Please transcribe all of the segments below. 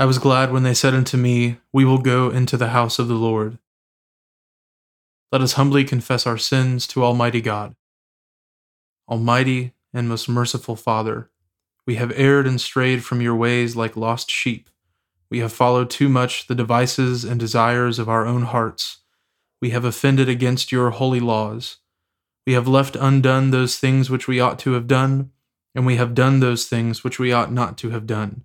I was glad when they said unto me, We will go into the house of the Lord. Let us humbly confess our sins to Almighty God. Almighty and most merciful Father, we have erred and strayed from your ways like lost sheep. We have followed too much the devices and desires of our own hearts. We have offended against your holy laws. We have left undone those things which we ought to have done, and we have done those things which we ought not to have done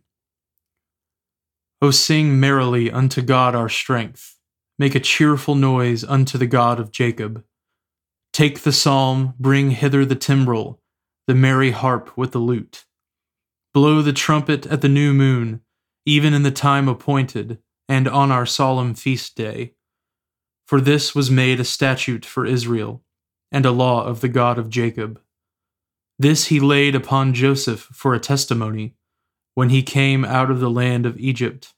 O sing merrily unto God our strength. Make a cheerful noise unto the God of Jacob. Take the psalm, bring hither the timbrel, the merry harp with the lute. Blow the trumpet at the new moon, even in the time appointed, and on our solemn feast day. For this was made a statute for Israel, and a law of the God of Jacob. This he laid upon Joseph for a testimony when he came out of the land of Egypt.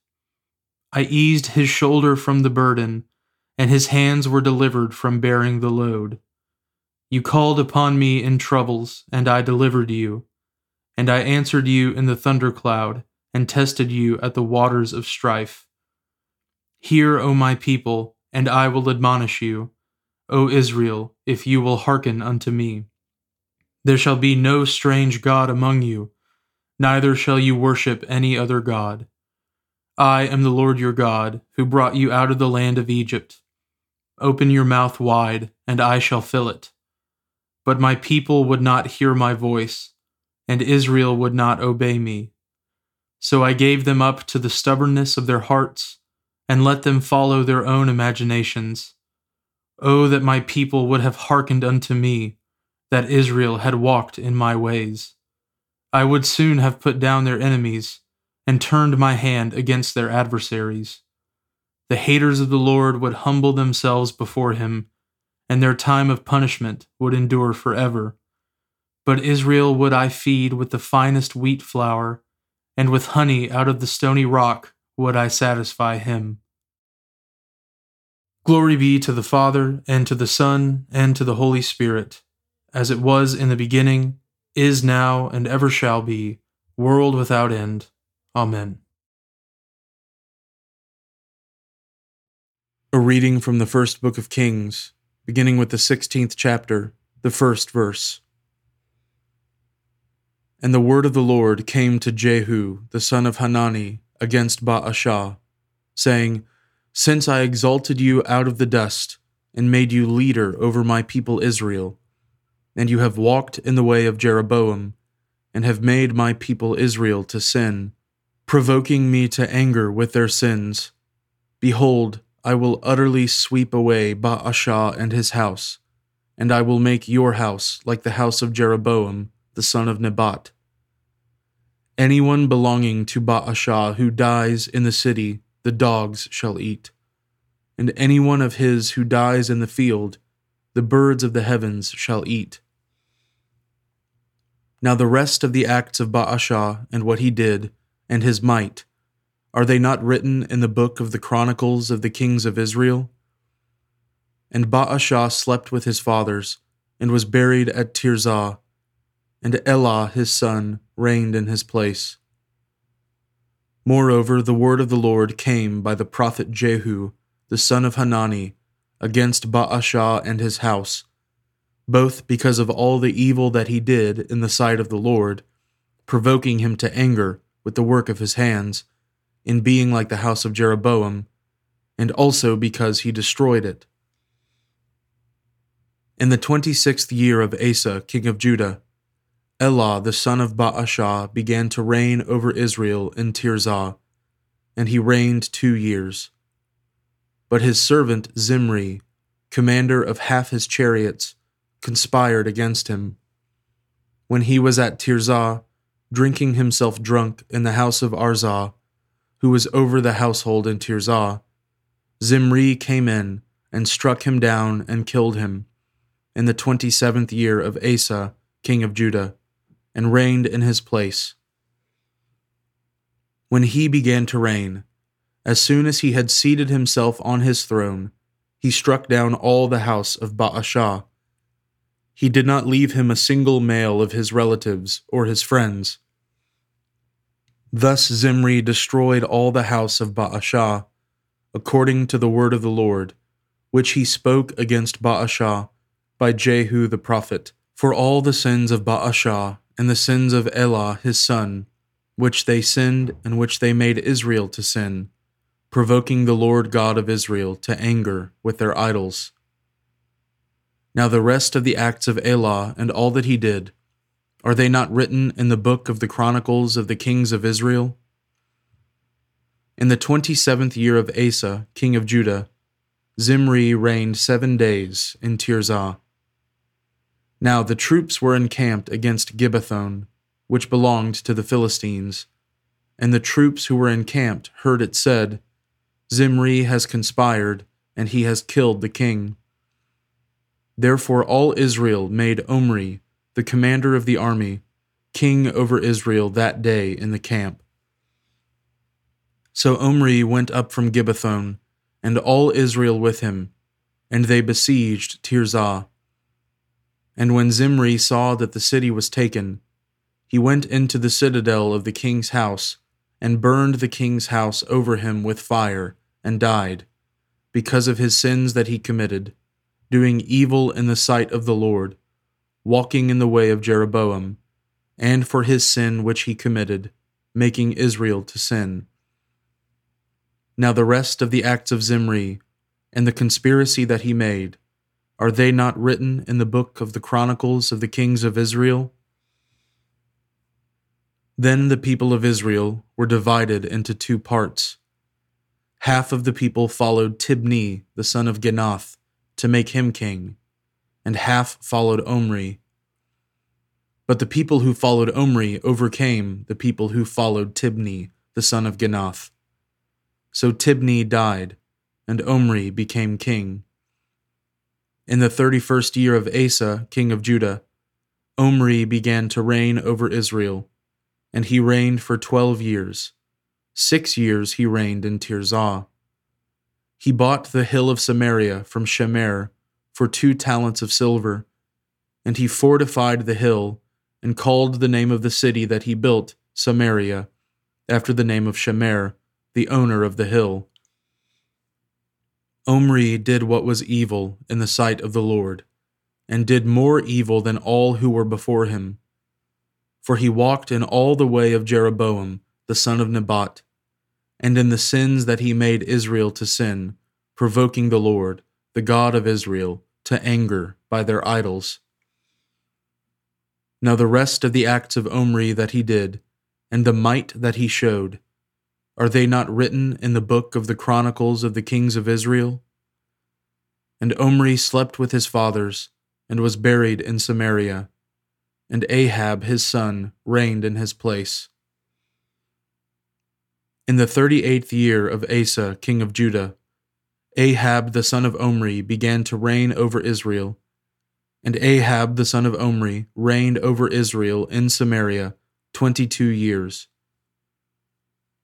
I eased his shoulder from the burden, and his hands were delivered from bearing the load. You called upon me in troubles, and I delivered you. And I answered you in the thundercloud, and tested you at the waters of strife. Hear, O my people, and I will admonish you, O Israel, if you will hearken unto me. There shall be no strange God among you neither shall you worship any other God. I am the Lord your God, who brought you out of the land of Egypt. Open your mouth wide, and I shall fill it. But my people would not hear my voice, and Israel would not obey me. So I gave them up to the stubbornness of their hearts, and let them follow their own imaginations. Oh, that my people would have hearkened unto me, that Israel had walked in my ways. I would soon have put down their enemies and turned my hand against their adversaries. The haters of the Lord would humble themselves before him, and their time of punishment would endure forever. But Israel would I feed with the finest wheat flour, and with honey out of the stony rock would I satisfy him. Glory be to the Father, and to the Son, and to the Holy Spirit, as it was in the beginning is now, and ever shall be, world without end. Amen. A reading from the first book of Kings, beginning with the 16th chapter, the first verse. And the word of the Lord came to Jehu, the son of Hanani, against Baasha, saying, Since I exalted you out of the dust, and made you leader over my people Israel, and you have walked in the way of Jeroboam, and have made my people Israel to sin, provoking me to anger with their sins, behold, I will utterly sweep away Baasha and his house, and I will make your house like the house of Jeroboam, the son of Nebat. Anyone belonging to Baasha who dies in the city, the dogs shall eat. And anyone of his who dies in the field, the birds of the heavens shall eat. Now the rest of the acts of Baasha and what he did, and his might, are they not written in the book of the Chronicles of the Kings of Israel? And Baasha slept with his fathers, and was buried at Tirzah, and Elah his son reigned in his place. Moreover, the word of the Lord came by the prophet Jehu, the son of Hanani, against Baasha and his house, both because of all the evil that he did in the sight of the Lord, provoking him to anger with the work of his hands, in being like the house of Jeroboam, and also because he destroyed it. In the twenty sixth year of Asa, king of Judah, Elah the son of Baasha began to reign over Israel in Tirzah, and he reigned two years. But his servant Zimri, commander of half his chariots, conspired against him. When he was at Tirzah, drinking himself drunk in the house of Arza, who was over the household in Tirzah, Zimri came in and struck him down and killed him in the twenty seventh year of Asa, king of Judah, and reigned in his place. When he began to reign, as soon as he had seated himself on his throne, he struck down all the house of Baasha. He did not leave him a single male of his relatives or his friends Thus Zimri destroyed all the house of Baasha, according to the word of the Lord, which he spoke against Baasha by Jehu the prophet, for all the sins of Baasha and the sins of Elah his son, which they sinned and which they made Israel to sin, provoking the Lord God of Israel to anger with their idols. Now the rest of the acts of Elah and all that he did, are they not written in the book of the Chronicles of the Kings of Israel? In the twenty seventh year of Asa, king of Judah, Zimri reigned seven days in Tirzah. Now the troops were encamped against Gibbethon, which belonged to the Philistines, and the troops who were encamped heard it said, Zimri has conspired, and he has killed the king. Therefore all Israel made Omri, the commander of the army, king over Israel that day in the camp. So Omri went up from Gibbethon, and all Israel with him, and they besieged Tirzah. And when Zimri saw that the city was taken, he went into the citadel of the king's house, and burned the king's house over him with fire, and died, because of his sins that he committed, doing evil in the sight of the Lord walking in the way of Jeroboam, and for his sin which he committed, making Israel to sin. Now the rest of the acts of Zimri, and the conspiracy that he made, are they not written in the book of the Chronicles of the Kings of Israel? Then the people of Israel were divided into two parts. Half of the people followed Tibni, the son of Ginath, to make him king and half followed Omri. But the people who followed Omri overcame the people who followed Tibni, the son of Ginath. So Tibni died, and Omri became king. In the thirty first year of Asa, king of Judah, Omri began to reign over Israel, and he reigned for twelve years. Six years he reigned in Tirzah. He bought the hill of Samaria from Shemer for two talents of silver. And he fortified the hill, and called the name of the city that he built Samaria, after the name of Shemer, the owner of the hill. Omri did what was evil in the sight of the Lord, and did more evil than all who were before him. For he walked in all the way of Jeroboam, the son of Nebat, and in the sins that he made Israel to sin, provoking the Lord, the God of Israel, to anger by their idols. Now the rest of the acts of Omri that he did, and the might that he showed, are they not written in the book of the Chronicles of the kings of Israel? And Omri slept with his fathers, and was buried in Samaria, and Ahab his son reigned in his place. In the thirty eighth year of Asa king of Judah, Ahab the son of Omri began to reign over Israel. And Ahab the son of Omri reigned over Israel in Samaria twenty two years.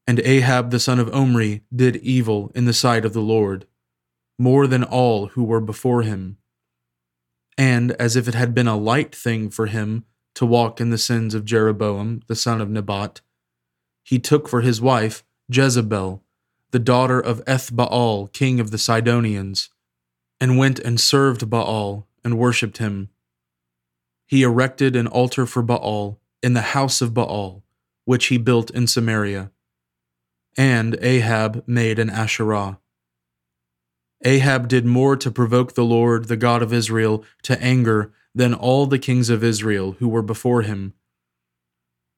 And Ahab the son of Omri did evil in the sight of the Lord, more than all who were before him. And as if it had been a light thing for him to walk in the sins of Jeroboam the son of Nebat, he took for his wife Jezebel, the daughter of Ethbaal, king of the Sidonians, and went and served Baal and worshipped him. He erected an altar for Baal in the house of Baal, which he built in Samaria and Ahab made an Asherah. Ahab did more to provoke the Lord, the God of Israel, to anger than all the kings of Israel who were before him.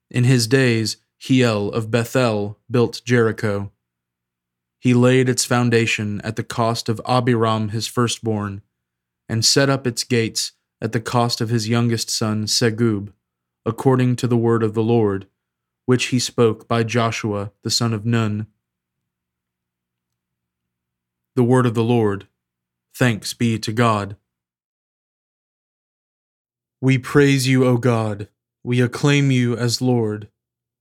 In his days, Hiel of Bethel built Jericho. He laid its foundation at the cost of Abiram his firstborn, and set up its gates at the cost of his youngest son Segub, according to the word of the Lord, which he spoke by Joshua the son of Nun. The word of the Lord. Thanks be to God. We praise you, O God. We acclaim you as Lord.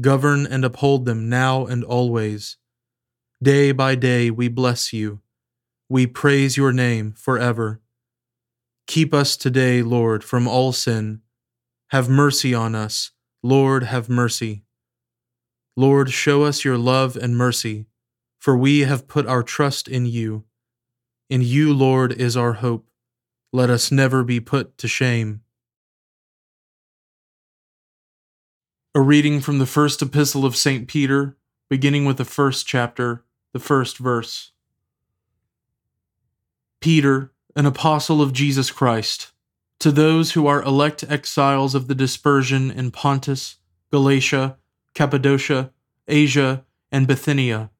Govern and uphold them now and always. Day by day we bless you. We praise your name forever. Keep us today, Lord, from all sin. Have mercy on us. Lord, have mercy. Lord, show us your love and mercy, for we have put our trust in you. In you, Lord, is our hope. Let us never be put to shame. A reading from the first epistle of St. Peter, beginning with the first chapter, the first verse. Peter, an apostle of Jesus Christ, to those who are elect exiles of the dispersion in Pontus, Galatia, Cappadocia, Asia, and Bithynia,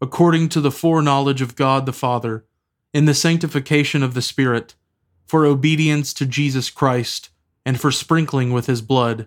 according to the foreknowledge of God the Father, in the sanctification of the Spirit, for obedience to Jesus Christ, and for sprinkling with his blood.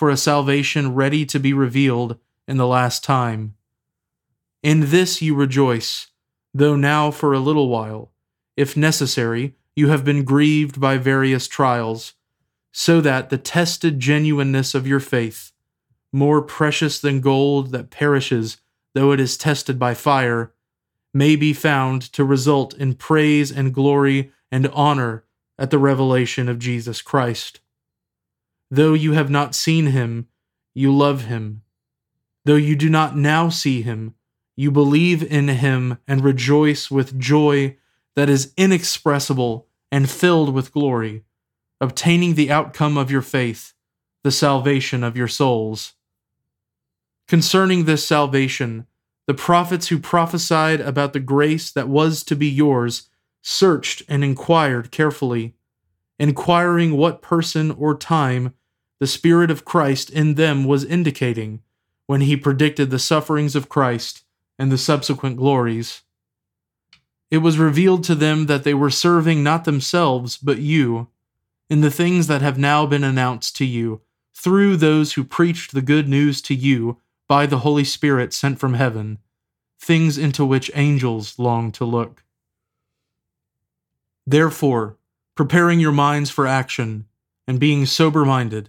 for a salvation ready to be revealed in the last time. In this you rejoice, though now for a little while, if necessary, you have been grieved by various trials, so that the tested genuineness of your faith, more precious than gold that perishes though it is tested by fire, may be found to result in praise and glory and honor at the revelation of Jesus Christ. Though you have not seen him, you love him. Though you do not now see him, you believe in him and rejoice with joy that is inexpressible and filled with glory, obtaining the outcome of your faith, the salvation of your souls. Concerning this salvation, the prophets who prophesied about the grace that was to be yours searched and inquired carefully, inquiring what person or time the Spirit of Christ in them was indicating when he predicted the sufferings of Christ and the subsequent glories. It was revealed to them that they were serving not themselves, but you, in the things that have now been announced to you, through those who preached the good news to you by the Holy Spirit sent from heaven, things into which angels long to look. Therefore, preparing your minds for action, and being sober minded,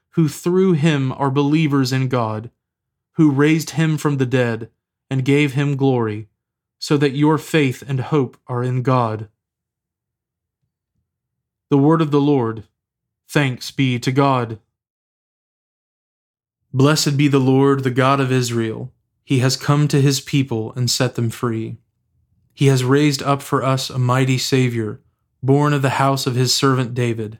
who through him are believers in God, who raised him from the dead and gave him glory, so that your faith and hope are in God. The word of the Lord. Thanks be to God. Blessed be the Lord, the God of Israel. He has come to his people and set them free. He has raised up for us a mighty Savior, born of the house of his servant David.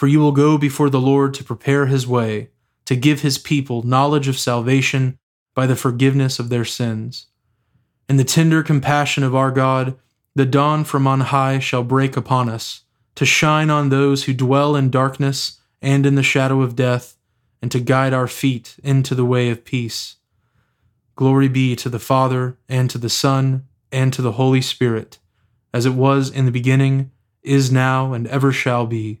for you will go before the Lord to prepare his way, to give his people knowledge of salvation by the forgiveness of their sins. In the tender compassion of our God, the dawn from on high shall break upon us, to shine on those who dwell in darkness and in the shadow of death, and to guide our feet into the way of peace. Glory be to the Father, and to the Son, and to the Holy Spirit, as it was in the beginning, is now, and ever shall be,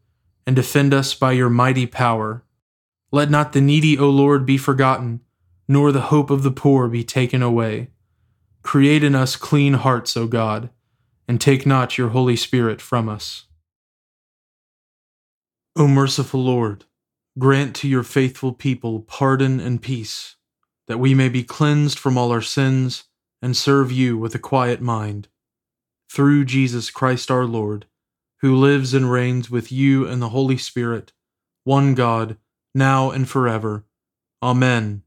and defend us by your mighty power. Let not the needy, O Lord, be forgotten, nor the hope of the poor be taken away. Create in us clean hearts, O God, and take not your Holy Spirit from us. O merciful Lord, grant to your faithful people pardon and peace, that we may be cleansed from all our sins and serve you with a quiet mind. Through Jesus Christ our Lord who lives and reigns with you and the Holy Spirit, one God, now and forever. Amen.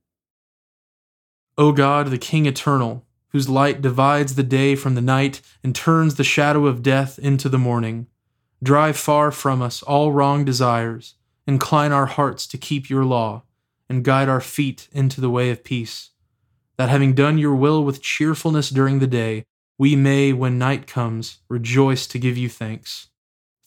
O God, the King eternal, whose light divides the day from the night and turns the shadow of death into the morning, drive far from us all wrong desires, incline our hearts to keep your law, and guide our feet into the way of peace, that having done your will with cheerfulness during the day, we may, when night comes, rejoice to give you thanks